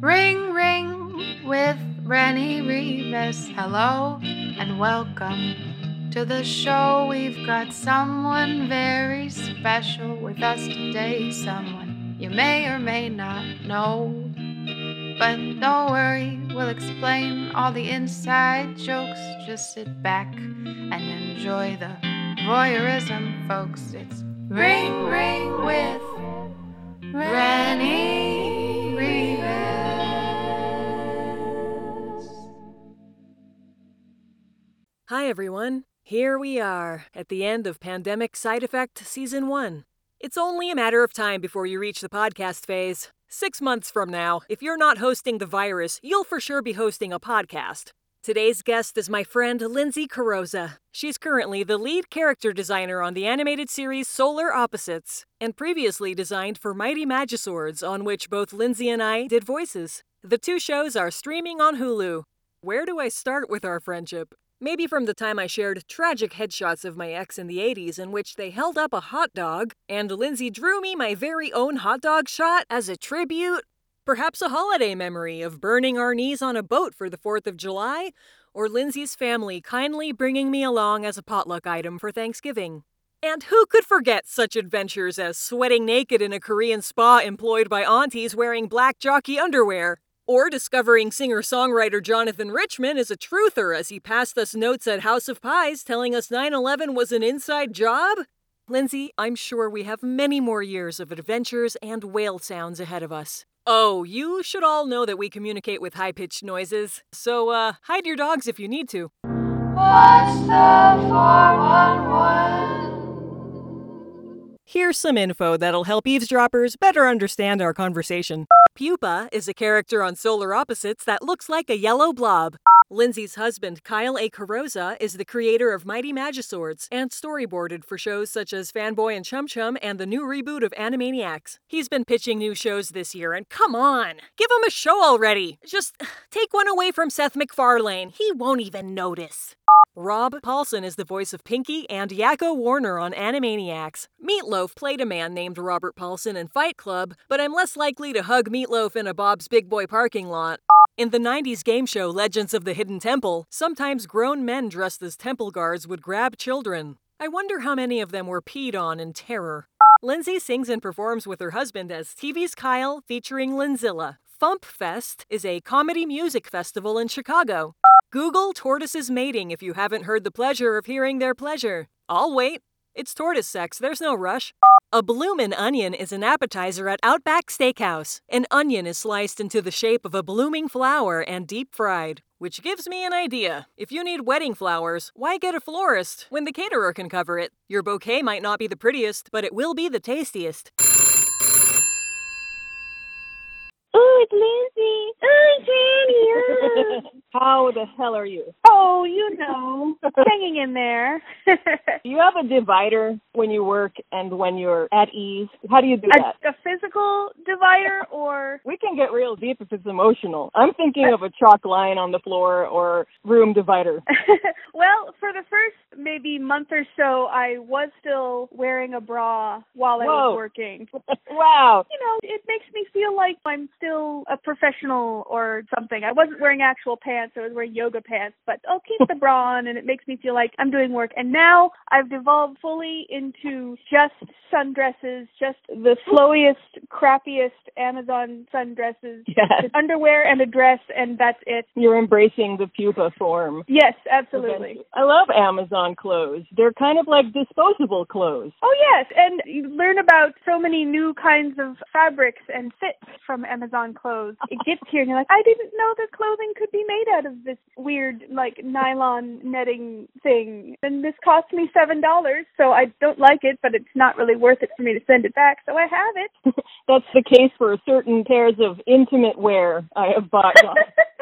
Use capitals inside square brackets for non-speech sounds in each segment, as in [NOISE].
Ring Ring with Rennie Revis. Hello and welcome to the show. We've got someone very special with us today. Someone you may or may not know. But don't worry, we'll explain all the inside jokes. Just sit back and enjoy the voyeurism, folks. It's Ring Ring with Rennie Hi, everyone. Here we are at the end of Pandemic Side Effect Season 1. It's only a matter of time before you reach the podcast phase. Six months from now, if you're not hosting the virus, you'll for sure be hosting a podcast. Today's guest is my friend Lindsay Carrozza. She's currently the lead character designer on the animated series Solar Opposites, and previously designed for Mighty Magiswords, on which both Lindsay and I did voices. The two shows are streaming on Hulu. Where do I start with our friendship? Maybe from the time I shared tragic headshots of my ex in the 80s in which they held up a hot dog, and Lindsay drew me my very own hot dog shot as a tribute. Perhaps a holiday memory of burning our knees on a boat for the 4th of July, or Lindsay's family kindly bringing me along as a potluck item for Thanksgiving. And who could forget such adventures as sweating naked in a Korean spa employed by aunties wearing black jockey underwear? Or discovering singer songwriter Jonathan Richman is a truther as he passed us notes at House of Pies telling us 9 11 was an inside job? Lindsay, I'm sure we have many more years of adventures and whale sounds ahead of us. Oh, you should all know that we communicate with high pitched noises, so uh, hide your dogs if you need to. What's the 411? Here's some info that'll help eavesdroppers better understand our conversation. Pupa is a character on Solar Opposites that looks like a yellow blob. Lindsay's husband, Kyle A. Carrozza, is the creator of Mighty Magiswords and storyboarded for shows such as Fanboy and Chum Chum and the new reboot of Animaniacs. He's been pitching new shows this year, and come on, give him a show already. Just [SIGHS] take one away from Seth MacFarlane. He won't even notice. Rob Paulsen is the voice of Pinky and Yakko Warner on Animaniacs. Meatloaf played a man named Robert Paulson in Fight Club, but I'm less likely to hug Meatloaf in a Bob's Big Boy parking lot. In the 90s game show Legends of the Hidden Temple, sometimes grown men dressed as temple guards would grab children. I wonder how many of them were peed on in terror. Lindsay sings and performs with her husband as TV's Kyle featuring Linzilla. Fump Fest is a comedy music festival in Chicago. Google tortoises mating if you haven't heard the pleasure of hearing their pleasure. I'll wait. It's tortoise sex, there's no rush. A bloomin' onion is an appetizer at Outback Steakhouse. An onion is sliced into the shape of a blooming flower and deep fried. Which gives me an idea. If you need wedding flowers, why get a florist when the caterer can cover it? Your bouquet might not be the prettiest, but it will be the tastiest. It's Lindsay. Oh, Annie. [LAUGHS] How the hell are you? oh, you know, [LAUGHS] hanging in there. Do [LAUGHS] you have a divider when you work and when you're at ease? How do you do that? a, a physical divider or We can get real deep if it's emotional. I'm thinking of a chalk line on the floor or room divider. well, for the first maybe month or so, I was still wearing a bra while I Whoa. was working. wow. You know, it makes me feel like I'm still a professional or something. I wasn't wearing actual pants, I was wearing yoga pants, but I'll keep the bra on and it makes me feel like I'm doing work. And now I've devolved fully into just sundresses, just the flowiest, crappiest Amazon sundresses. Yes. Underwear and a dress and that's it. You're embracing the pupa form. Yes, absolutely. I love Amazon clothes. They're kind of like disposable clothes. Oh yes, and you learn about so many new kinds of fabrics and fits from Amazon clothes. [LAUGHS] It gets here and you're like, I didn't know that clothing could be made out of this weird like nylon netting thing. And this cost me seven dollars, so I don't like it, but it's not really worth it for me to send it back, so I have it. [LAUGHS] That's the case for certain pairs of intimate wear I have bought. [LAUGHS]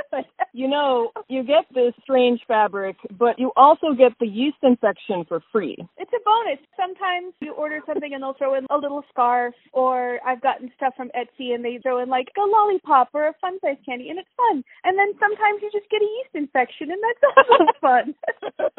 You know, you get this strange fabric, but you also get the yeast infection for free. It's a bonus. Sometimes you order something and they'll throw in a little scarf, or I've gotten stuff from Etsy and they throw in like a lollipop or a fun size candy, and it's fun. And then sometimes you just get a yeast infection, and that's [LAUGHS] also fun. [LAUGHS]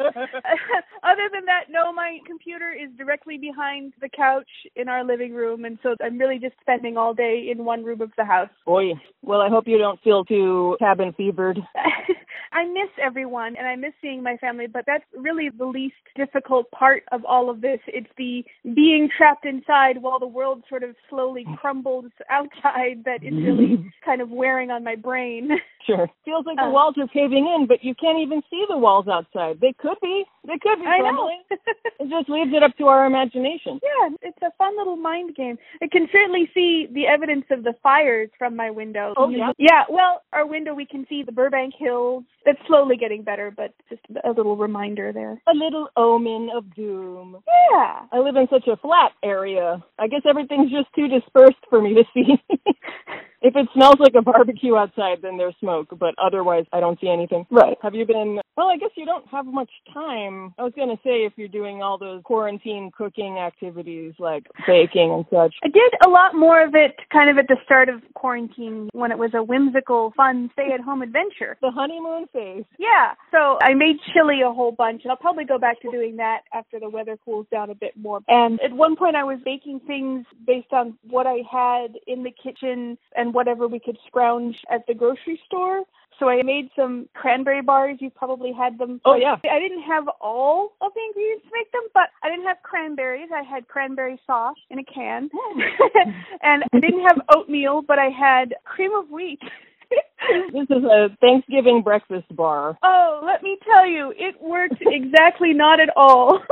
Other than that, no, my computer is directly behind the couch in our living room, and so I'm really just spending all day in one room of the house. Boy, well, I hope you don't feel too cabin fevered. [LAUGHS] I miss everyone and I miss seeing my family, but that's really the least difficult part of all of this. It's the being trapped inside while the world sort of slowly crumbles outside that is really [LAUGHS] kind of wearing on my brain. Sure. [LAUGHS] Feels like the Uh. walls are caving in, but you can't even see the walls outside. They could be. They could be I know. crumbling. it just leaves it up to our imagination. [LAUGHS] Yeah, it's a fun little mind game. I can certainly see the evidence of the fires from my window. Oh, yeah? Yeah, well, our window we can see the Burbank Hills. It's slowly getting better, but just a little reminder there. A little omen of doom. Yeah. I live in such a flat area. I guess everything's just too dispersed for me to see. [LAUGHS] if it smells like a barbecue outside, then there's smoke, but otherwise I don't see anything. Right. Have you been, well, I guess you don't have much time. I was going to say if you're doing all those quarantine cooking activities like baking and such. I did a lot more of it kind of at the start of quarantine when it was a whimsical, fun stay at home adventure. The honeymoon phase. Yeah. So I made chili a whole bunch, and I'll probably go back to doing that after the weather cools down a bit more. And at one point, I was baking things based on what I had in the kitchen and whatever we could scrounge at the grocery store. So I made some cranberry bars. You probably had them. Oh, yeah. I didn't have all of the ingredients to make them, but I didn't have cranberries. I had cranberry sauce in a can. Hmm. [LAUGHS] and I didn't have oatmeal, but I had cream of wheat. [LAUGHS] This is a Thanksgiving breakfast bar. Oh, let me tell you, it worked exactly not at all. [LAUGHS]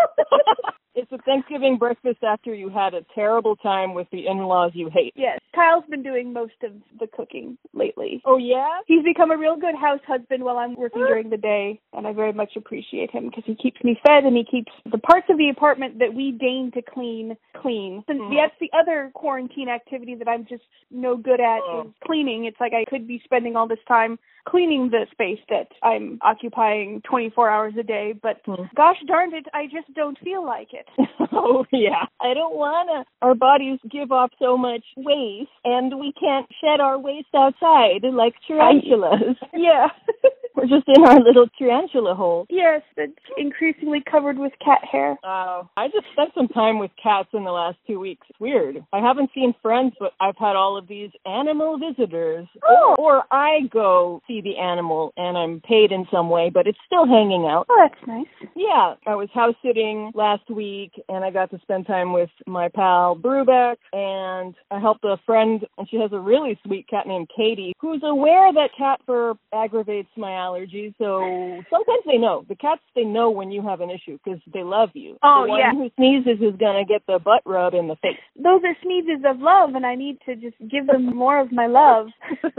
It's a Thanksgiving breakfast after you had a terrible time with the in-laws you hate. yes, Kyle's been doing most of the cooking lately. Oh yeah? He's become a real good house husband while I'm working during the day, and I very much appreciate him because he keeps me fed and he keeps the parts of the apartment that we deign to clean clean. And Mhm. that's the other quarantine activity that I'm just no good at Oh. is cleaning. It's like I could be spending all this time cleaning the space that I'm occupying 24 hours a day, but Hmm. gosh darn it, I just don't feel like it. [LAUGHS] oh yeah. I don't wanna. Our bodies give off so much waste, and we can't shed our waste outside like tarantulas. [LAUGHS] yeah. [LAUGHS] We're just in our little tarantula hole. yes, it's increasingly covered with cat hair. Uh, I just spent some time with cats in the last two weeks. It's weird. I haven't seen friends, but I've had all of these animal visitors. Oh. Or, or I go see the animal and I'm paid in some way, but it's still hanging out. Oh, that's nice. Yeah, I was house sitting last week and I got to spend time with my pal Brubeck and I helped a friend and she has a really sweet cat named Katie who's aware that cat fur aggravates my allergies. So sometimes they know. The cats, they know when you have an issue because they love you. Oh, the one yeah. who sneezes is going to get the butt rub in the face. Those are sneezes of love, and I need to just give them more of my love. [LAUGHS]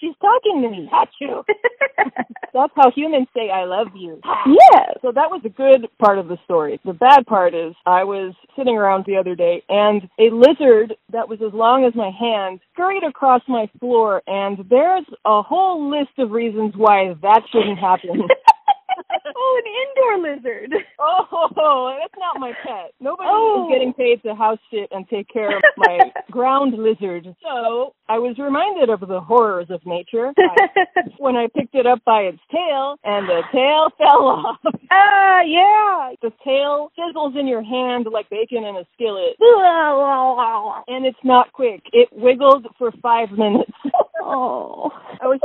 She's talking to me. Achoo. [LAUGHS] That's how humans say I love you. yeah. So that was a good part of the story. The bad part is I was sitting around the other day and a lizard that was as long as my hand scurried across my floor and there's a whole list of reasons why that shouldn't happen. [LAUGHS] oh, an indoor lizard. [LAUGHS] oh, that's not my pet. Nobody Oh. is getting paid to house sit and take care of my [LAUGHS] ground lizard. So I was reminded of the horrors of nature. I [LAUGHS] when I picked it up by its tail and the tail fell off. Ah, yeah. The tail sizzles in your hand like bacon in a skillet. And it's not quick. It wiggled for five minutes. oh.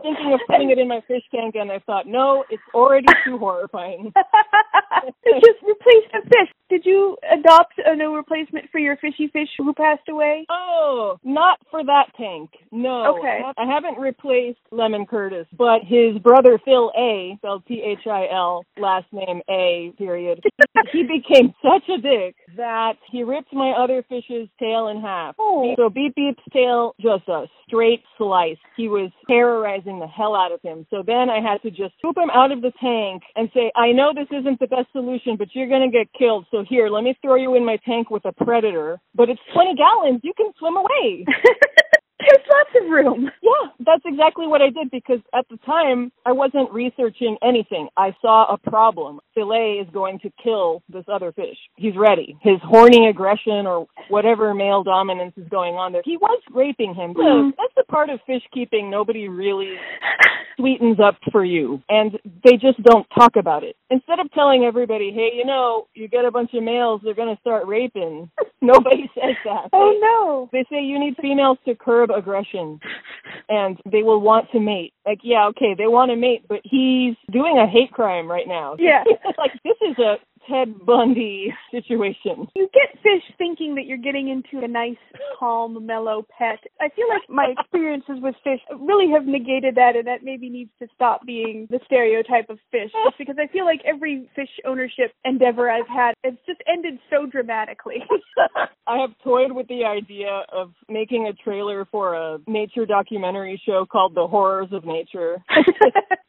I thinking of putting it in my fish tank and I thought, no, it's already too horrifying. [LAUGHS] Just replace the fish. Did you adopt a new replacement for your fishy fish who passed away? Oh, not for that tank. No. Okay. I I haven't replaced Lemon Curtis, but his brother Phil A, spelled T-H-I-L, last name A, period. [LAUGHS] he became such a dick that he ripped my other fish's tail in half. Oh. So Beep Beep's tail, just a straight slice. He was terrorizing the hell out of him. So then I had to just scoop him out of the tank and say, I know this isn't the best solution, but you're going to get killed. So here, let me throw you in my tank with a predator. But it's 20 gallons. You can swim away. [LAUGHS] There's lots of room. Yeah, that's exactly what I did because at the time I wasn't researching anything. I saw a problem. Fillet is going to kill this other fish. He's ready. His horny aggression or whatever male dominance is going on there. He was raping him. So Mhm. that's the part of fish keeping nobody really sweetens up for you and they just don't talk about it. Instead of telling everybody, hey, you know, you get a bunch of males, they're going to start raping. [LAUGHS] Nobody says that. Oh no. they say you need females to curb aggression and they will want to mate. Like, yeah, okay, they want to mate, but he's doing a hate crime right now. Yeah. [LAUGHS] like, this is a Ted Bundy situation. You get fish thinking that you're getting into a nice, calm, mellow pet. I feel like my [LAUGHS] experiences with fish really have negated that, and that maybe needs to stop being the stereotype of fish. Just [LAUGHS] because I feel like every fish ownership endeavor I've had, it's just ended so dramatically. [LAUGHS] I have toyed with the idea of making a trailer for a nature documentary show called The Horrors of Nature.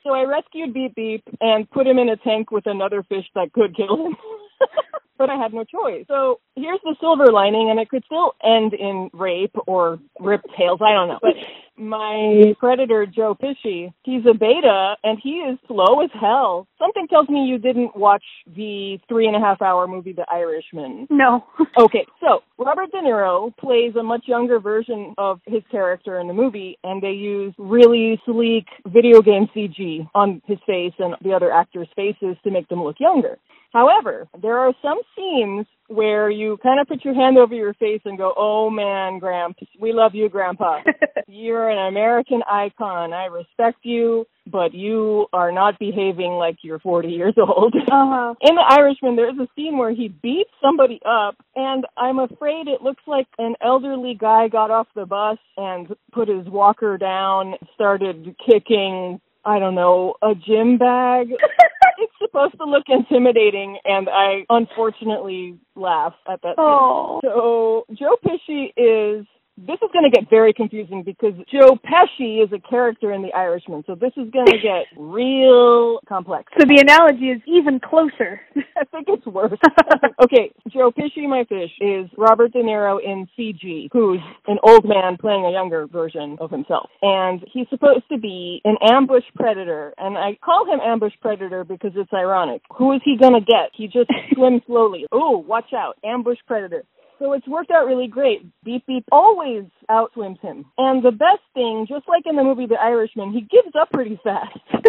so I rescued Beep Beep and put him in a tank with another fish that could kill him. [LAUGHS] but I had no choice. So here's the silver lining, and it could still end in rape or ripped tails. I don't know. But my predator, Joe Fishy, he's a betta, and he is slow as hell. Something tells me you didn't watch the three and a half hour movie, The Irishman. no. [LAUGHS] Okay, so Robert De Niro plays a much younger version of his character in the movie, and they use really sleek video game CG on his face and the other actors' faces to make them look younger. However, there are some scenes where you kind of put your hand over your face and go, oh man, Gramps, we love you, Grandpa. [LAUGHS] You're an American icon. I respect you, but you are not behaving like you're 40 years old. [LAUGHS] Uh-huh. In The Irishman, there's a scene where he beats somebody up, and I'm afraid it looks like an elderly guy got off the bus and put his walker down, started kicking, I don't know, a gym bag. [LAUGHS] it's supposed to look intimidating, and I unfortunately laugh at that. Oh. So Joe Pesci is. This is going to get very confusing because Joe Pesci is a character in The Irishman, so this is going [LAUGHS] to get real complex. So the analogy is even closer. [LAUGHS] I think it's worse. [LAUGHS] okay, Joe Pesci, my fish, is Robert De Niro in CG, who's an old man playing a younger version of himself. And he's supposed to be an ambush predator. And I call him ambush predator because it's ironic. Who is he going to get? He just swims slowly. Oh, watch out. Ambush predator. So it's worked out really great. Beep Beep always outswims him. And the best thing, just like in the movie The Irishman, he gives up pretty fast. [LAUGHS]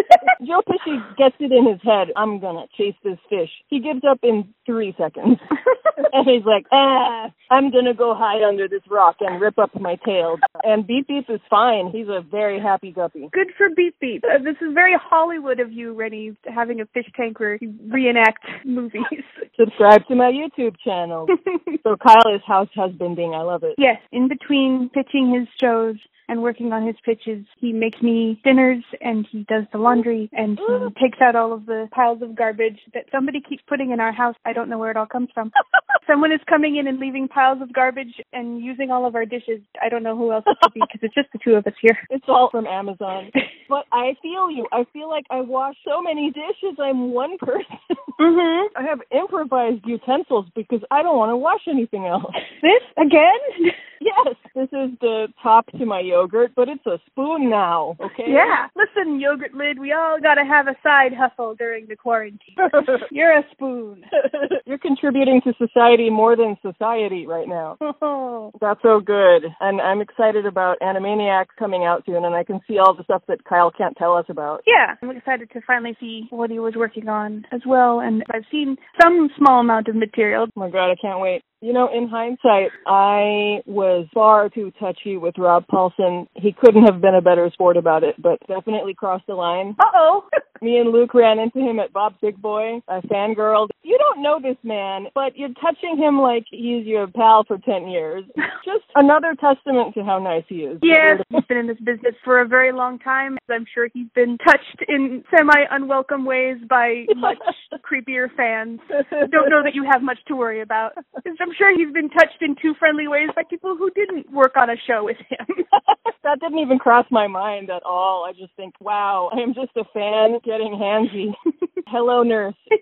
Joe Pesci gets it in his head, I'm gonna chase this fish. He gives up in three seconds. [LAUGHS] and he's like, ah, I'm gonna go hide under this rock and rip up my tail. And Beep Beep is fine. He's a very happy guppy. Good for Beep Beep. Uh, this is very Hollywood of you, Rennie, having a fish tank where you reenact [LAUGHS] movies. Subscribe to my YouTube channel. So Kyle is house husbanding. I love it. yes, in between pitching his shows and working on his pitches, he makes me dinners and he does the laundry and he takes out all of the piles of garbage that somebody keeps putting in our house. I don't know where it all comes from. [LAUGHS] Someone is coming in and leaving piles of garbage and using all of our dishes. I don't know who else it could be because it's just the two of us here. It's all from Amazon. But I feel you. I feel like I wash so many dishes. I'm one person. Mm-hmm. I have improvised utensils because I don't want to wash anything else. This again? Yes, this is the top to my yogurt, but it's a spoon now, okay? Yeah. Listen, yogurt lid, we all gotta have a side hustle during the quarantine. [LAUGHS] You're a spoon. [LAUGHS] You're contributing to society more than society right now. [LAUGHS] Oh. That's so good. And I'm excited about Animaniacs coming out soon, and I can see all the stuff that Kyle can't tell us about. Yeah, I'm excited to finally see what he was working on as well, and I've seen some small amount of material. Oh my god, I can't wait. You know, in hindsight, I was far too touchy with Rob Paulsen. He couldn't have been a better sport about it, but definitely crossed the line. Uh oh. [LAUGHS] Me and Luke ran into him at Bob's Big Boy, a fangirl. You don't know this man, but you're touching him like he's your pal for 10 years. [LAUGHS] Just another testament to how nice he is. Yes, he's been in this business for a very long time. I'm sure he's been touched in semi unwelcome ways by [LAUGHS] much creepier fans. Don't know that you have much to worry about. 'Cause I'm sure he's been touched in two friendly ways by people who didn't work on a show with him. [LAUGHS] that didn't even cross my mind at all. I just think, wow, I am just a fan getting handsy. [LAUGHS] Hello, nurse. [LAUGHS]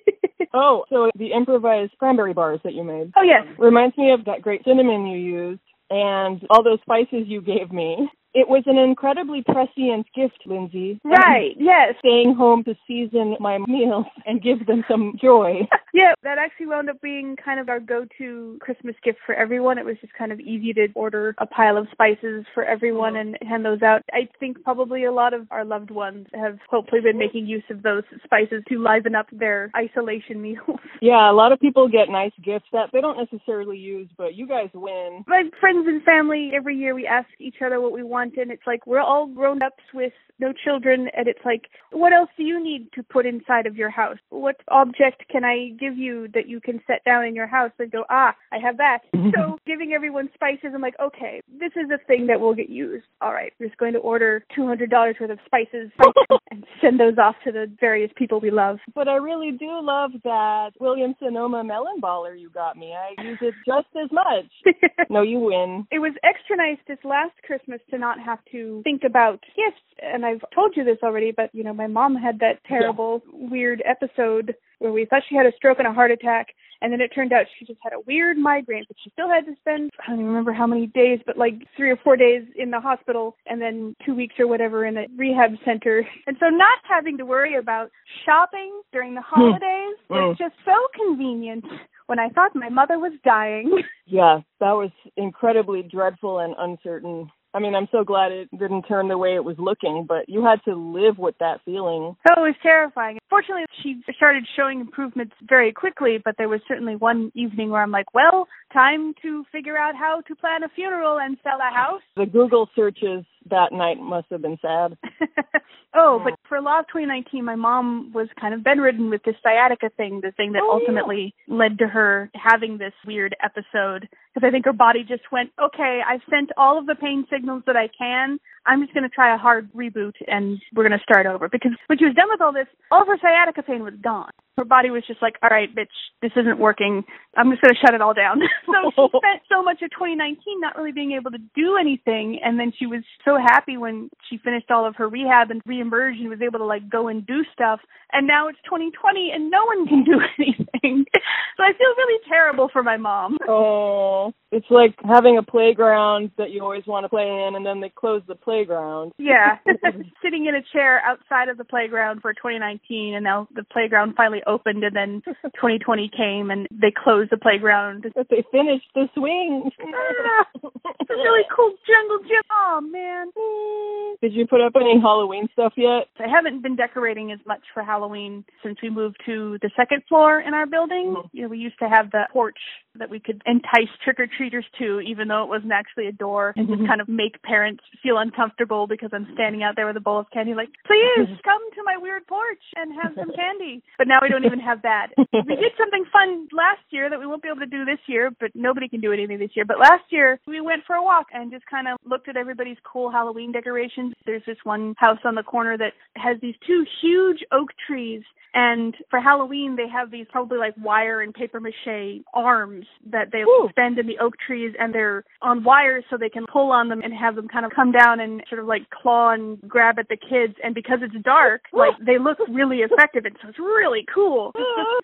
Oh, so the improvised cranberry bars that you made. oh yes. Reminds me of that great cinnamon you used and all those spices you gave me. It was an incredibly prescient gift, Lindsay. Right, yes. Staying home to season my meals and give them some joy. [LAUGHS] yeah, that actually wound up being kind of our go-to Christmas gift for everyone. It was just kind of easy to order a pile of spices for everyone and hand those out. I think probably a lot of our loved ones have hopefully been making use of those spices to liven up their isolation [LAUGHS] meals. Yeah, a lot of people get nice gifts that they don't necessarily use, but you guys win. My friends and family, every year we ask each other what we want, and it's like we're all grown ups with no children, and it's like, what else do you need to put inside of your house? What object can I give you that you can set down in your house and go, ah, I have that? [LAUGHS] so giving everyone spices, I'm like, okay, this is a thing that will get used. All right, we're just going to order $200 worth of spices [LAUGHS] and send those off to the various people we love. But I really do love that Williams Sonoma melon baller you got me. I use it just as much. [LAUGHS] no, you win. It was extra nice this last Christmas to not have to think about gifts. And I've told you this already, but you know, my mom had that terrible, yeah. weird episode where we thought she had a stroke and a heart attack. And then it turned out she just had a weird migraine, but she still had to spend, I don't even remember how many days, but like three or four days in the hospital and then two weeks or whatever in a rehab center. [LAUGHS] And so not having to worry about shopping during the [LAUGHS] holidays [LAUGHS] was hmm. just so convenient when I thought my mother was dying. Yeah, that was incredibly dreadful and uncertain I mean, I'm so glad it didn't turn the way it was looking, but you had to live with that feeling. Oh, it was terrifying. Fortunately, she started showing improvements very quickly, but there was certainly one evening where I'm like, well, time to figure out how to plan a funeral and sell a house. The Google searches that night must have been sad. [LAUGHS] oh, but for a lot of 2019, my mom was kind of bedridden with this sciatica thing, the thing that oh, ultimately yeah. led to her having this weird episode. Because I think her body just went, okay, I've sent all of the pain signals that I can. I'm just going to try a hard reboot and we're going to start over. Because when she was done with all this, all of her sciatica pain was gone. Her body was just like, all right, bitch, this isn't working. I'm just going to shut it all down. [LAUGHS] so she [LAUGHS] spent so much of 2019 not really being able to do anything. And then she was so happy when she finished all of her rehab and reemerged and was able to like go and do stuff. And now it's 2020 and no one can do [LAUGHS] anything. so I feel really terrible for my mom. Oh, it's like having a playground that you always want to play in and then they close the playground. Yeah. [LAUGHS] [LAUGHS] Sitting in a chair outside of the playground for 2019 and now the playground finally opened and then [LAUGHS] 2020 came and they closed the playground. But they finished the swing. it's a really cool jungle gym. Oh man. Did you put up any Halloween stuff yet? I haven't been decorating as much for Halloween since we moved to the second floor in our building. Mm-hmm. You know, we used to have the porch that we could entice trick or treaters to, even though it wasn't actually a door, and just mm-hmm. kind of make parents feel uncomfortable because I'm standing out there with a bowl of candy, like, please come to my weird porch and have some candy. But now we don't even have that. we did something fun last year that we won't be able to do this year, but nobody can do anything this year. But last year we went for a walk and just kind of looked at everybody's cool Halloween decorations. There's this one house on the corner that has these two huge oak trees and for Halloween, they have these probably like wire and paper mache arms that they Ooh. suspend in the oak trees, and they're on wires so they can pull on them and have them kind of come down and sort of like claw and grab at the kids. And because it's dark, like they look really effective, and so it's really cool.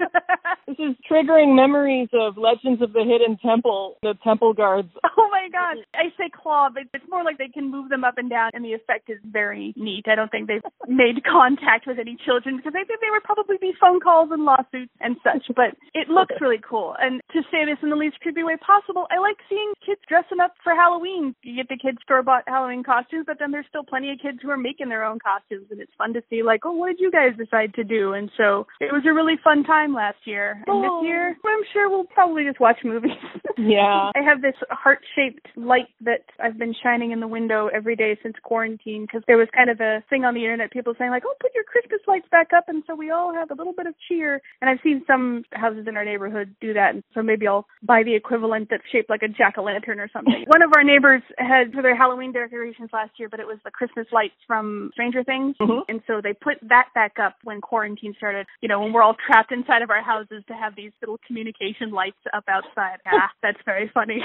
[LAUGHS] this is triggering memories of Legends of the Hidden Temple, the temple guards. [LAUGHS] Oh my god! I say claw, but it's more like they can move them up and down, and the effect is very neat. I don't think they've [LAUGHS] made contact with any children because I think they would probably probably be phone calls and lawsuits and such, but it looks really cool. And to say this in the least creepy way possible, I like seeing kids dressing up for Halloween. You get the kids store bought Halloween costumes, but then there's still plenty of kids who are making their own costumes, and it's fun to see, like, oh, what did you guys decide to do? And so it was a really fun time last year. And this oh. year, I'm sure we'll probably just watch movies. [LAUGHS] Yeah. I have this heart shaped light that I've been shining in the window every day since quarantine because there was kind of a thing on the internet, people saying, like, oh, put your Christmas lights back up. And so we all have a little bit of cheer. And I've seen some houses in our neighborhood do that. And so maybe I'll buy the equivalent that's shaped like a jack o' lantern or something. One of our neighbors had for their Halloween decorations last year, but it was the Christmas lights from Stranger Things. Mm-hmm. And so they put that back up when quarantine started, you know, when we're all trapped inside of our houses to have these little communication lights up outside. [LAUGHS] Ah, that's very funny.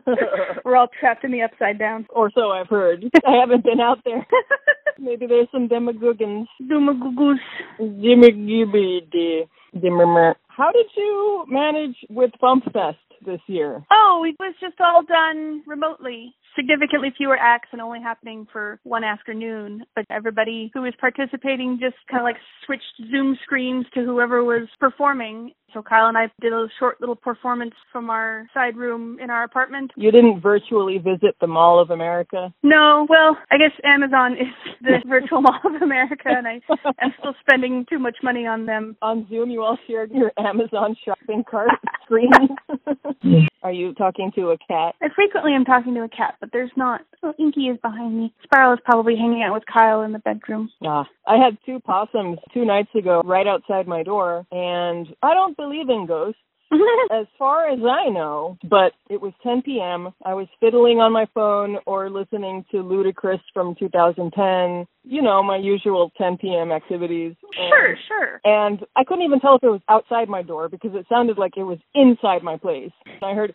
[LAUGHS] we're all trapped in the upside down. Or so I've heard. [LAUGHS] I haven't been out there. Maybe there's some demogorgons. Demogorgons. How did you manage with Fump Fest this year? Oh, it was just all done remotely. Significantly fewer acts and only happening for one afternoon. But everybody who was participating just kind of like switched Zoom screens to whoever was performing. So Kyle and I did a short little performance from our side room in our apartment. You didn't virtually visit the Mall of America? No, well, I guess Amazon [LAUGHS] is the virtual Mall of America, and I am still [LAUGHS] spending too much money on them. On Zoom, you all shared your Amazon shopping cart screen. [LAUGHS] Are you talking to a cat? I frequently am talking to a cat, but there's not. Oh, Inky is behind me. Spiral is probably hanging out with Kyle in the bedroom. Ah, I had two possums two nights ago right outside my door, and I don't believe in ghosts. [LAUGHS] as far as I know, but it was 10 p.m. I was fiddling on my phone or listening to Ludacris from 2010. You know, my usual 10 p.m. activities. And, Sure, sure. And I couldn't even tell if it was outside my door because it sounded like it was inside my place. And I heard,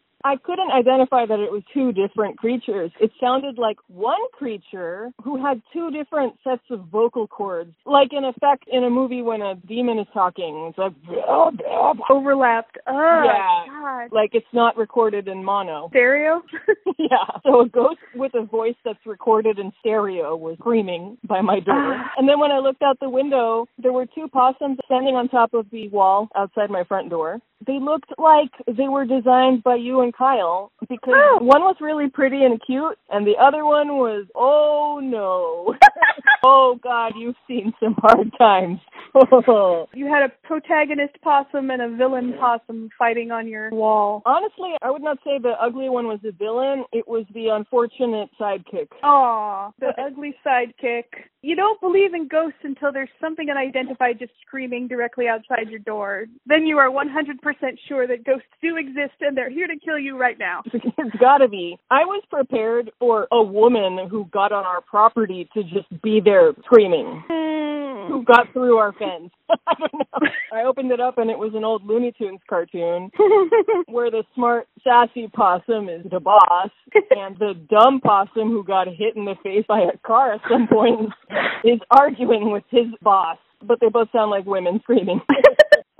I couldn't identify that it was two different creatures. It sounded like one creature who had two different sets of vocal cords, like in effect in a movie when a demon is talking. It's like, Overlapped. Oh, Yeah. God. like it's not recorded in mono. Stereo? [LAUGHS] Yeah. So a ghost with a voice that's recorded in stereo was screaming by my door. Ah. and then when I looked out the window, there were two possums standing on top of the wall outside my front door. They looked like they were designed by you and Kyle because Oh. one was really pretty and cute and the other one was, oh no. [LAUGHS] oh God, you've seen some hard times. [LAUGHS] you had a protagonist possum and a villain possum fighting on your wall. Honestly, I would not say the ugly one was the villain. It was the unfortunate sidekick. Aw, the ugly sidekick. You don't believe in ghosts until there's something unidentified just screaming directly outside your door. Then you are 100% sure that ghosts do exist and they're here to kill you right now. [LAUGHS] it's gotta be. I was prepared for a woman who got on our property to just be there screaming. Hmm. Who got through our fence? [LAUGHS] I don't know. I opened it up and it was an old Looney Tunes cartoon [LAUGHS] where the smart, sassy possum is the boss, and the dumb possum who got hit in the face by a car at some point is arguing with his boss. But they both sound like women screaming.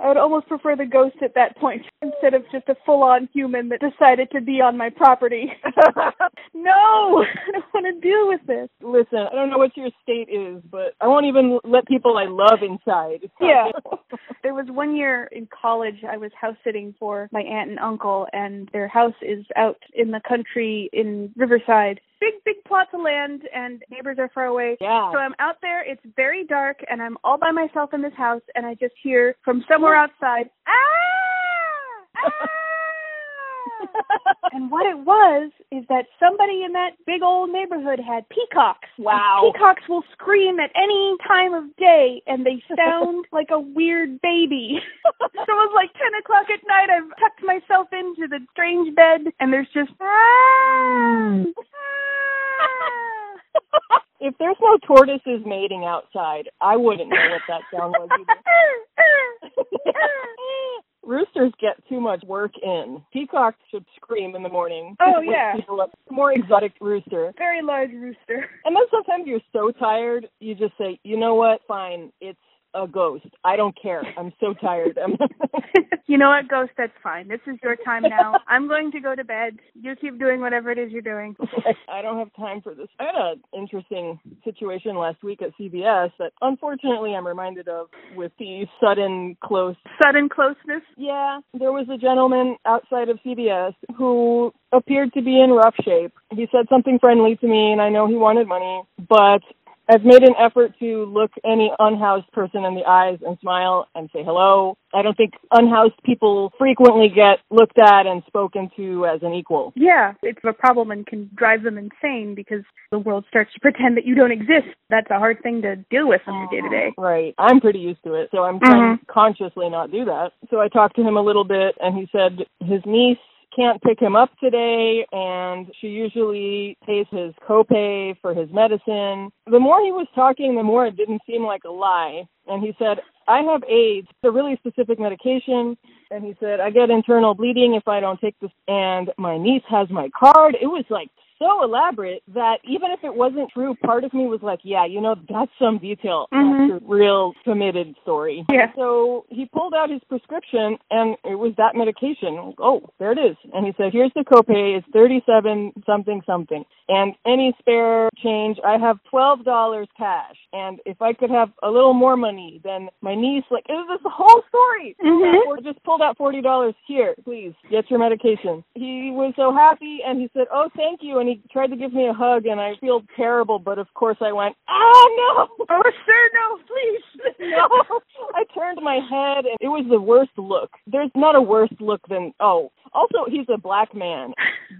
I would almost prefer the ghost at that point [LAUGHS] instead of just a full on human that decided to be on my property. [LAUGHS] no! [LAUGHS] I don't want to deal with this. Listen, I don't know what your state is, but I won't even let people I love inside. Yeah. There was one year in college I was house sitting for my aunt and uncle and their house is out in the country in Riverside. Big, big plots of land and neighbors are far away. Yeah. So I'm out there, it's very dark and I'm all by myself in this house and I just hear from somewhere outside, ah! ah! [LAUGHS] and what it was is that somebody in that big old neighborhood had peacocks. Wow. Peacocks will scream at any time of day and they [LAUGHS] sound like a weird baby. [LAUGHS] so it was like 10 o'clock at night. I've tucked myself into the strange bed and there's just. Ah, ah. if there's no tortoises mating outside, I wouldn't know what that sound was either. Roosters get too much work in. Peacocks should scream in the morning. Oh, yeah. More exotic rooster. Very large rooster. And then sometimes you're so tired, you just say, you know what? Fine, it's a ghost. I don't care. I'm so tired. I'm [LAUGHS] [LAUGHS] you know what, Ghost? That's fine. This is your time now. I'm going to go to bed. You keep doing whatever it is you're doing. I don't have time for this. I had an interesting situation last week at CVS that unfortunately I'm reminded of with the sudden close. Sudden closeness. Yeah, there was a gentleman outside of CVS who appeared to be in rough shape. He said something friendly to me and I know he wanted money, but I've made an effort to look any unhoused person in the eyes and smile and say hello. I don't think unhoused people frequently get looked at and spoken to as an equal. Yeah, it's a problem and can drive them insane because the world starts to pretend that you don't exist. That's a hard thing to deal with on your day to day. Mm, right. I'm pretty used to it, so I'm trying to consciously not do that. So I talked to him a little bit, and he said his niece can't pick him up today, and she usually pays his copay for his medicine. The more he was talking, the more it didn't seem like a lie. And he said, I have AIDS, It's a really specific medication. And he said, I get internal bleeding if I don't take this. And my niece has my card. It was like so elaborate that even if it wasn't true, part of me was like, yeah, you know, that's some detail. Mhm. That's a real committed story. Yeah. So he pulled out his prescription and it was that medication. Oh, there it is. And he said, here's the copay. It's 37 something something. And any spare change, I have $12 cash. And if I could have a little more money, then my niece, like, it was this whole story. Mhm. Or just pulled out $40 here, please, get your medication. He was so happy and he said, oh, thank you. And he tried to give me a hug and I feel terrible, but of course I went, oh no! Oh, sir, no, please. [LAUGHS] no. I turned my head and it was the worst look. There's not a worse look than, oh, also he's a black man.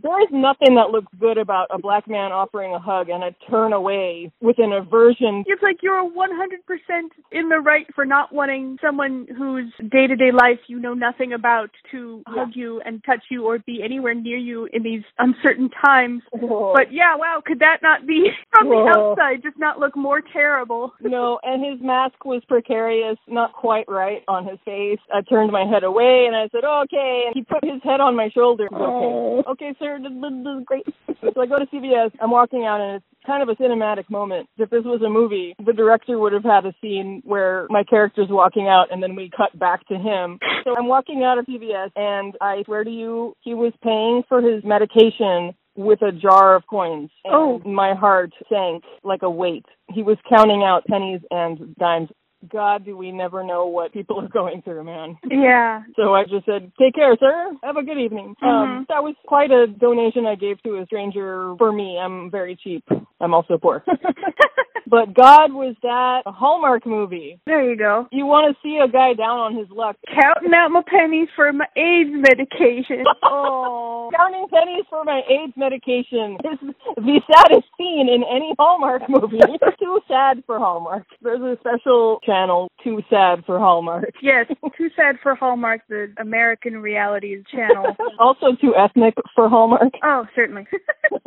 There is nothing that looks good about a black man offering a hug and I turn away with an aversion. It's like you're 100% in the right for not wanting someone whose day to day life you know nothing about to Yeah. hug you and touch you or be anywhere near you in these uncertain times. Whoa. But yeah, wow, could that not be [LAUGHS] from the outside just not look more terrible? [LAUGHS] no, and his mask was precarious, not quite right on his face. I turned my head away and I said, oh, okay. And he put his head on my shoulder. Oh. Okay. Okay, sir, this is great. So I go to CVS. I'm walking out and it's kind of a cinematic moment. If this was a movie, the director would have had a scene where my character's walking out and then we cut back to him. So I'm walking out of CVS and I swear to you, he was paying for his medication with a jar of coins. And Oh. my heart sank like a weight. He was counting out pennies and dimes. God, do we never know what people are going through, man. Yeah. [LAUGHS] So I just said, take care, sir. Have a good evening. Um, Mhm. that was quite a donation I gave to a stranger for me. I'm very cheap. I'm also poor. [LAUGHS] [LAUGHS] but God was that a Hallmark movie. There you go. You want to see a guy down on his luck. Counting out my pennies for my AIDS medication. Oh. Counting pennies for my AIDS medication is the saddest scene in any Hallmark movie. Too sad for Hallmark. There's a special channel, Too Sad for Hallmark. [LAUGHS] Yes, too sad for Hallmark, the American realities channel. [LAUGHS] also too ethnic for Hallmark. Oh, certainly. [LAUGHS]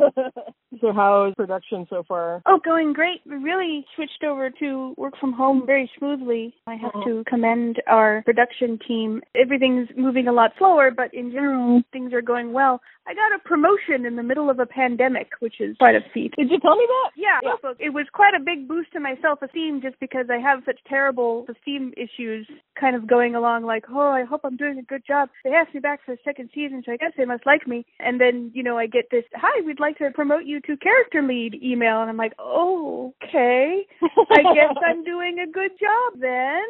so how is production so far? Oh, going great. We really switched over to work from home very smoothly. I have mm-hmm. to commend our production team. Everything's moving a lot slower, but in general, mm-hmm. things are going well. I got a promotion in the middle of a pandemic, which is quite a feat. Did you tell me that? Yeah, Yeah. it was quite a big boost to my self-esteem just because I have such terrible esteem issues kind of going along like, oh, I hope I'm doing a good job. They asked me back for the second season, so I guess they must like me. And then, you know, I get this, hi, we'd like to promote you to character lead email. And I'm like, oh, okay. I guess [LAUGHS] I'm doing a good job then.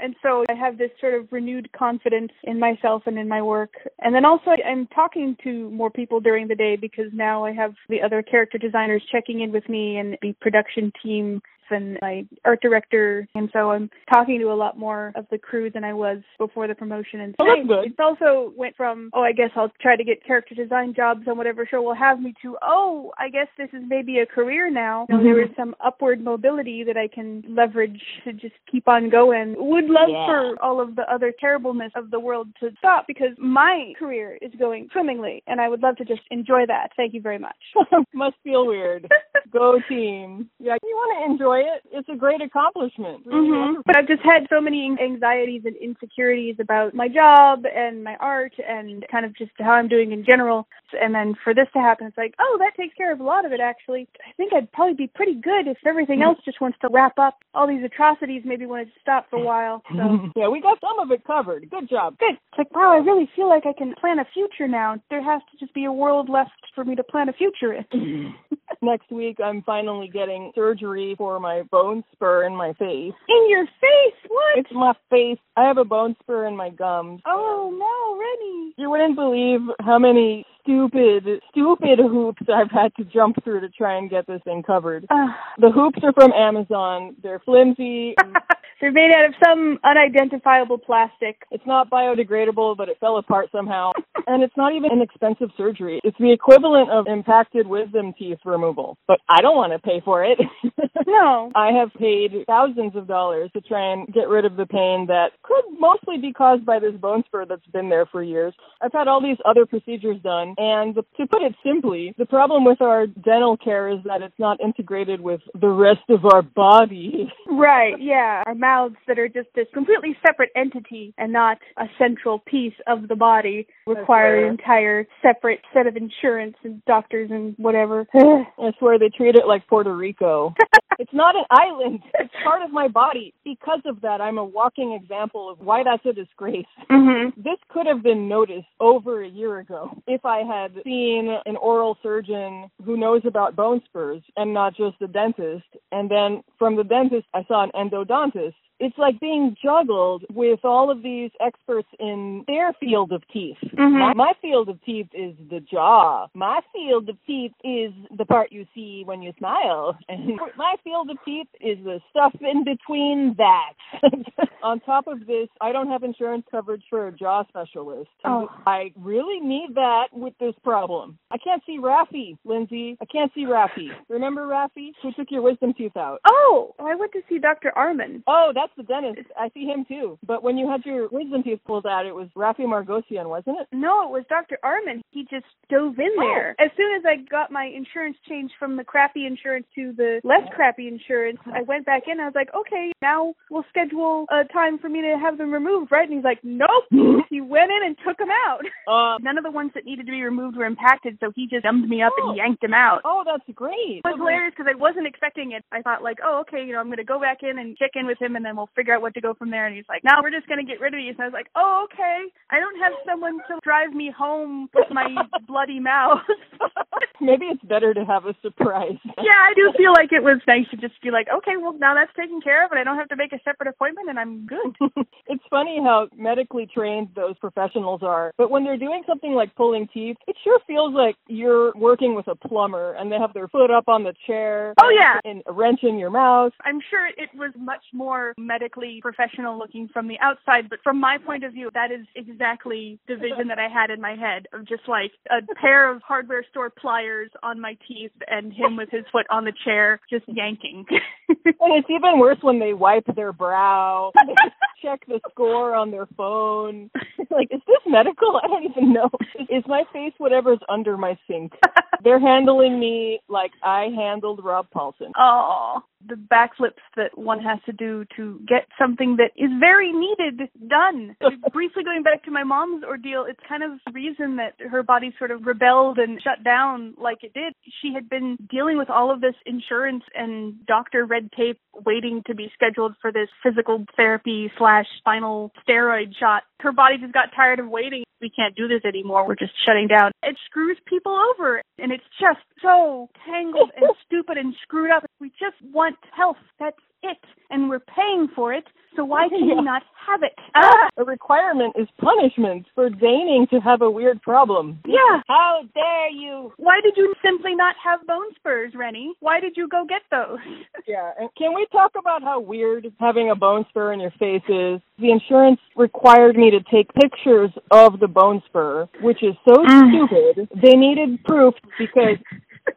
And so I have this sort of renewed confidence in myself and in my work. And then also I'm talking to more people during the day because now I have the other character designers checking in with me and the production team and my art director. And so I'm talking to a lot more of the crew than I was before the promotion. And Oh, that's good. It's also went from, oh, I guess I'll try to get character design jobs on whatever show will have me to, oh, I guess this is maybe a career now. Know, mm-hmm. there is some upward mobility that I can leverage to just keep on going. Would love Yeah. for all of the other terribleness of the world to stop because my career is going swimmingly and I would love to just enjoy that. Thank you very much. [LAUGHS] Must feel weird. Go team. Yeah, you want to enjoy it. It's a great accomplishment. Really hmm. But I've just had so many anxieties and insecurities about my job and my art and kind of just how I'm doing in general. And then for this to happen, it's like, oh, that takes care of a lot of it, actually. I think I'd probably be pretty good if everything else just wants to wrap up. All these atrocities maybe wanted to stop for a while. So. [LAUGHS] yeah, we got some of it covered. Good job. Good. It's like, wow, I really feel like I can plan a future now. There has to just be a world left for me to plan a future in. [LAUGHS] Next week, I'm finally getting surgery for my bone spur in my face. In your face? What? It's my face. I have a bone spur in my gums. Oh, no, Rennie. You wouldn't believe how many stupid, stupid hoops I've had to jump through to try and get this thing covered. Ah. The hoops are from Amazon. They're flimsy. [LAUGHS] They're made out of some unidentifiable plastic. It's not biodegradable, but it fell apart somehow. [LAUGHS] and it's not even an expensive surgery. It's the equivalent of impacted wisdom teeth removal. But I don't want to pay for it. [LAUGHS] No. I have paid thousands of dollars to try and get rid of the pain that could mostly be caused by this bone spur that's been there for years. I've had all these other procedures done Invisalign. And to put it simply, the problem with our dental care is that it's not integrated with the rest of our body. [LAUGHS] Right, yeah. Our mouths that are just this completely separate entity and not a central piece of the body require an entire separate set of insurance and doctors and whatever. [SIGHS] I swear they treat it like Puerto Rico. [LAUGHS] it's not an island. [LAUGHS] It's part of my body. Because of that, I'm a walking example of why that's a disgrace. hmm This could have been noticed over a year ago if I had seen an oral surgeon who knows about bone spurs and not just a dentist. And then from the dentist, I saw an endodontist. It's like being juggled with all of these experts in their field of teeth. Mhm. My, my field of teeth is the jaw. My field of teeth is the part you see when you smile. [LAUGHS] And my field of teeth is the stuff in between that. [LAUGHS] On top of this, I don't have insurance coverage for a jaw specialist. Oh. I really need that with this problem. I can't see Rafi, Lindsay. I can't see Rafi. Remember Rafi? Who took your wisdom tooth out? Oh, I went to see Dr. Arman. Oh, that's the dentist. I see him too. But when you had your wisdom teeth pulled out, it was Rafi Margosian, wasn't it? No, it was Dr. Arman. He just dove in Oh. there. As soon as I got my insurance changed from the crappy insurance to the less crappy insurance, I went back in. I was like, okay, now we'll schedule a time for me to have them removed, right? And he's like, nope. [LAUGHS] he went in and took them out. Uh, None of the ones that needed to be removed were impacted, so he just dumped me up Oh. and yanked them out. oh, that's great. It was hilarious because I wasn't expecting it. I thought like, oh, okay, you know, I'm going to go back in and check in with him, and then we'll figure out what to go from there. And he's like, no, we're just going to get rid of these. And I was like, oh, okay. I don't have someone to drive me home with my [LAUGHS] bloody mouth. [LAUGHS] Maybe it's better to have a surprise. yeah, I do feel like it was nice to just be like, okay, well now that's taken care of, and I don't have to make a separate appointment, and I'm good. [LAUGHS] it's funny how medically trained those professionals are, but when they're doing something like pulling teeth, it sure feels like you're working with a plumber and they have their foot up on the chair. Oh, yeah. And a wrench in your mouth. I'm sure it was much more medically professional looking from the outside, but from my point of view, that is exactly the vision that I had in my head of just like a pair of hardware store pliers on my teeth and him with his foot on the chair just yanking. [LAUGHS] And it's even worse when they wipe their brow, [LAUGHS] check the score on their phone. [LAUGHS] like, is this medical? [LAUGHS] I don't even know. Is my face whatever's under my sink? [LAUGHS] They're handling me like I handled Rob Paulsen. Oh, the backflips that one has to do to get something that is very needed done. Briefly going back to my mom's ordeal, it's kind of the reason that her body sort of rebelled and shut down like it did. She had been dealing with all of this insurance and doctor red tape waiting to be scheduled for this physical therapy slash spinal steroid shot. Her body just got tired of waiting. We can't do this anymore. We're just shutting down. It screws people over and it's just so tangled and [LAUGHS] stupid and screwed up. We just want health. That's it. And we're paying for it. So why can [LAUGHS] Yeah. we not have it? Ah, A requirement is punishment for deigning to have a weird problem. yeah. How dare you? Why did you simply not have bone spurs, Rennie? Why did you go get those? [LAUGHS] Yeah, and can we talk about how weird having a bone spur in your face is? The insurance required me to take pictures of the bone spur, which is so [SIGHS] stupid. They needed proof because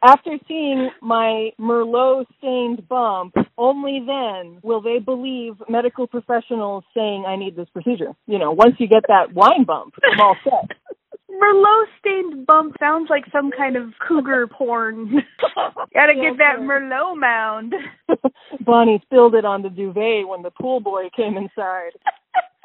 after seeing my Merlot stained bump, only then will they believe medical professionals saying I need this procedure. You know, once you get that wine bump, I'm all set. [LAUGHS] Merlot stained bump sounds like some kind of cougar porn. [LAUGHS] Gotta get that Merlot mound. [LAUGHS] Bonnie spilled it on the duvet when the pool boy came inside.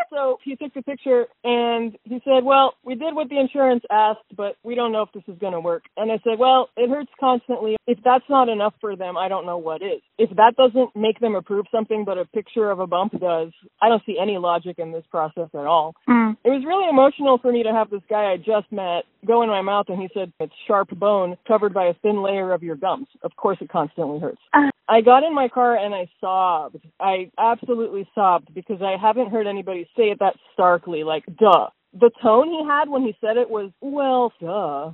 So he took the picture and he said, Well, we did what the insurance asked, but we don't know if this is going to work. And I said, Well, it hurts constantly. If that's not enough for them, I don't know what is. If that doesn't make them approve something, but a picture of a bump does, I don't see any logic in this process at all. Mm. It was really emotional for me to have this guy I just met go in my mouth and he said, It's sharp bone covered by a thin layer of your gums. Of course, it constantly hurts. Uh. I got in my car and I sobbed. I absolutely sobbed because I haven't heard anybody say it that starkly, like, duh. The tone he had when he said it was, well, duh.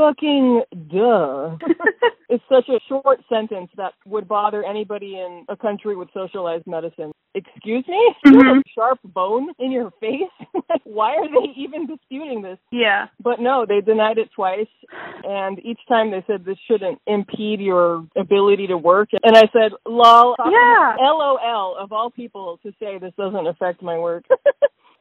Fucking duh. [LAUGHS] it's such a short sentence that would bother anybody in a country with socialized medicine. Excuse me? Mm-hmm. You have a sharp bone in your face? [LAUGHS] Why are they even disputing this? Yeah. But no, they denied it twice. And each time they said this shouldn't impede your ability to work. And I said, lol. Yeah. LOL, of all people, to say this doesn't affect my work. [LAUGHS]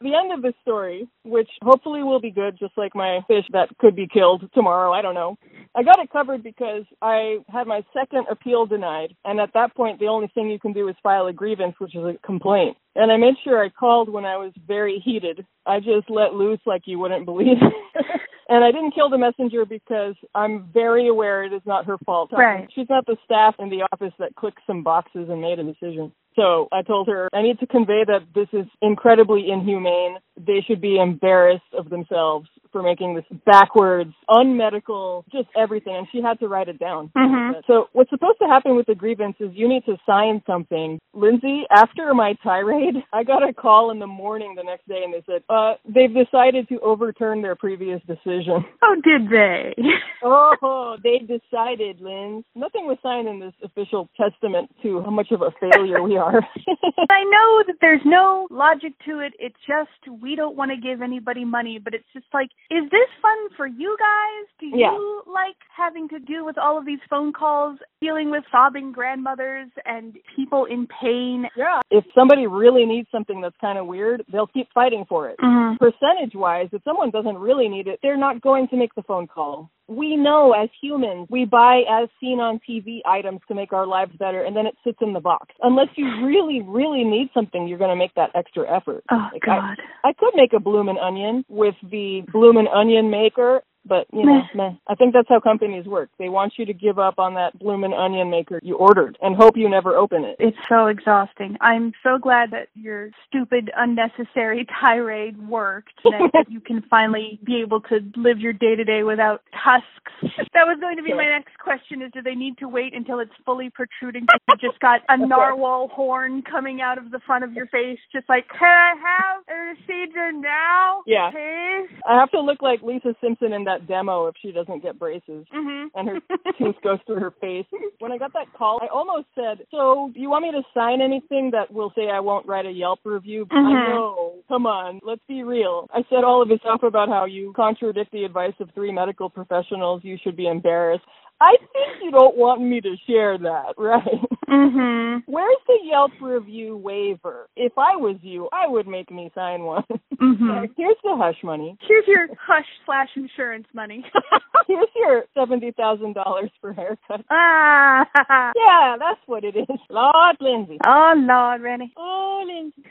the end of this story, which hopefully will be good, just like my fish that could be killed tomorrow. I don't know. I got it covered because I had my second appeal denied. And at that point, the only thing you can do is file a grievance, which is a complaint. And I made sure I called when I was very heated. I just let loose like you wouldn't believe. [LAUGHS] and I didn't kill the messenger because I'm very aware it is not her fault. Right. She's not the staff in the office that clicked some boxes and made a decision. So I told her, I need to convey that this is incredibly inhumane. They should be embarrassed of themselves for making this backwards, unmedical, just everything. And she had to write it down. Mhm. So what's supposed to happen with the grievance is you need to sign something. Lindsay, after my tirade, [LAUGHS] I got a call in the morning the next day and they said, uh, they've decided to overturn their previous decision. [LAUGHS] Oh, did they? [LAUGHS] oh, they decided, Lynn. Nothing was signed in this official testament to how much of a failure we are. [LAUGHS] I know that there's no logic to it. It's just we don't want to give anybody money, but it's just like, is this fun for you guys? Do Yeah. Like having to deal with all of these phone calls, dealing with sobbing grandmothers and people in pain? yeah. If somebody really needs something that's kind of weird, they'll keep fighting for it. Mm-hmm. Percentage wise, if someone doesn't really need it, they're not going to make the phone call. We know as humans, we buy as seen on TV items to make our lives better, and then it sits in the box. Unless you really, really need something, you're going to make that extra effort. Oh Like, I- God. I could make a bloomin' onion with the bloomin' onion maker, but you know, meh. I think that's how companies work. They want you to give up on that bloomin' onion maker you ordered and hope you never open it. It's so exhausting. I'm so glad that your stupid, unnecessary [LAUGHS] tirade worked. That, that you can finally be able to live your day to day without tusks. That was going to be my next question: Is do they need to wait until it's fully protruding? You just got a [LAUGHS] narwhal horn coming out of the front of your face, just like, can I have a procedure now? Yeah. Please. I have to look like Lisa Simpson in that demo if she doesn't get braces. Mhm. and her [LAUGHS] tooth goes through her face. When I got that call, I almost said, "So, do you want me to sign anything that will say I won't write a Yelp review?" I Mhm. know. Come on, let's be real. I said all of this stuff about how you contradict the advice of three medical professionals. You should be embarrassed. I think you don't want me to share that, [LAUGHS] right? Mhm. Where's the Yelp review waiver? If I was you, I would make me sign one. [LAUGHS] Mhm. Here's the hush money. Here's your hush slash insurance money. [LAUGHS] Here's your seventy thousand dollars for haircut. [LAUGHS] ah. Yeah, that's what it is. Lord Lindsay. Oh Lord, Rennie. Oh, Lindsay.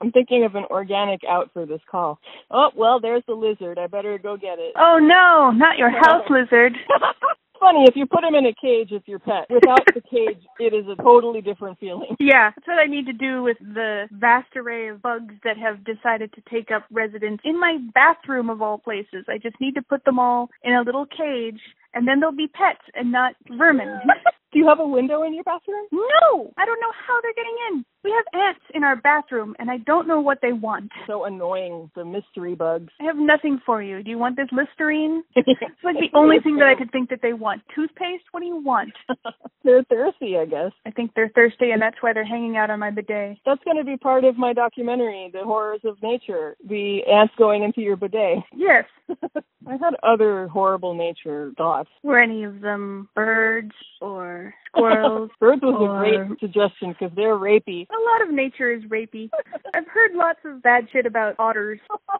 I'm thinking of an organic out for this call. Oh, well, there's the lizard. I better go get it. oh no, not your house lizard. Funny, if you put him in a cage, it's your pet. Without the cage, [LAUGHS] it is a totally different feeling. Yeah, that's what I need to do with the vast array of bugs that have decided to take up residence in my bathroom of all places. I just need to put them all in a little cage and then they'll be pets and not vermin. [LAUGHS] Do you have a window in your bathroom? no, I don't know how they're getting in. We have ants in our bathroom and I don't know what they want. So annoying, the mystery bugs. I have nothing for you. Do you want this Listerine? [LAUGHS] It's like the only thing that I could think that they want. Toothpaste? What do you want? [LAUGHS] They're thirsty, I guess. I think they're thirsty and that's why they're hanging out on my bidet. That's going to be part of my documentary, The Horrors of Nature. The ants going into your bidet. [LAUGHS] Yes. I had other horrible nature thoughts. Were any of them birds or squirrels? [LAUGHS] Birds was Or- a great suggestion because they're rapey. a lot of nature is rapey. I've heard lots of bad shit about otters.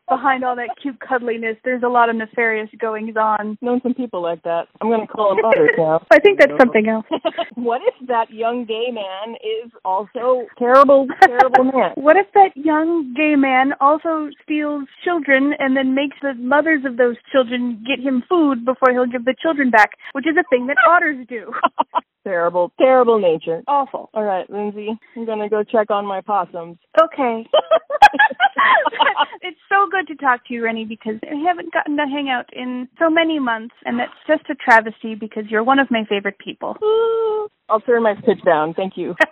Behind all that cute cuddliness, there's a lot of nefarious goings on. Known some people like that. I'm going to call them otters [LAUGHS] now. I think that's something else. [LAUGHS] what if that young gay man is also terrible, terrible man? What if that young gay man also steals children and then makes the mothers of those children get him food before he'll give the children back, which is a thing that otters do. Terrible, terrible nature. Awful. All right, Lindsay, I'm going to go check on my possums. Okay. [LAUGHS] it's so good to talk to you, Rennie, because we haven't gotten to hang out in so many months, and that's just a travesty because you're one of my favorite people. I'll turn my pitch down. Thank you. [LAUGHS]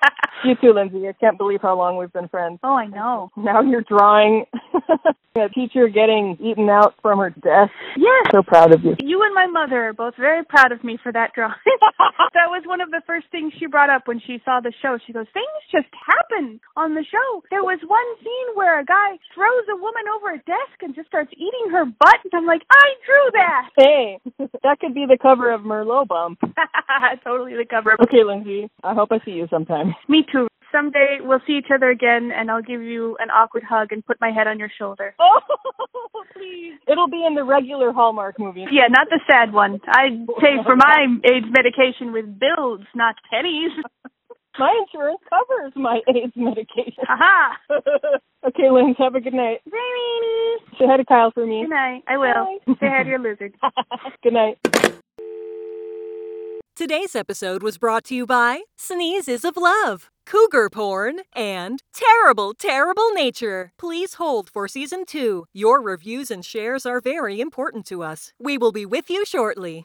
You too, Lindsay. I can't believe how long we've been friends. oh, I know. Now you're drawing [LAUGHS] a teacher getting eaten out from her desk. Yes. So proud of you. You and my mother are both very proud of me for that drawing. [LAUGHS] that was one of the first things she brought up when she saw the show. She goes, Things just happen on the show. There was one scene where a guy throws a woman over a desk and just starts eating her butt. And I'm like, I drew that. Hey, that could be the cover of Merlot Bump. totally the cover. Okay, Lindsay. I hope I see you sometime. [LAUGHS] Me too. someday we'll see each other again, and I'll give you an awkward hug and put my head on your shoulder. [LAUGHS] Oh, please. It'll be in the regular Hallmark movie. Yeah, not the sad one. I'd pay for my [LAUGHS] AIDS medication with bills, not pennies. My insurance covers my AIDS medication. Aha! okay, Linz, have a good night. Bye, Say hi to Kyle for me. Good night. I will. Bye. Say hi to your lizard. good night. Today's episode was brought to you by Sneezes of Love, Cougar Porn, and Terrible, Terrible Nature. Please hold for season two. Your reviews and shares are very important to us. We will be with you shortly.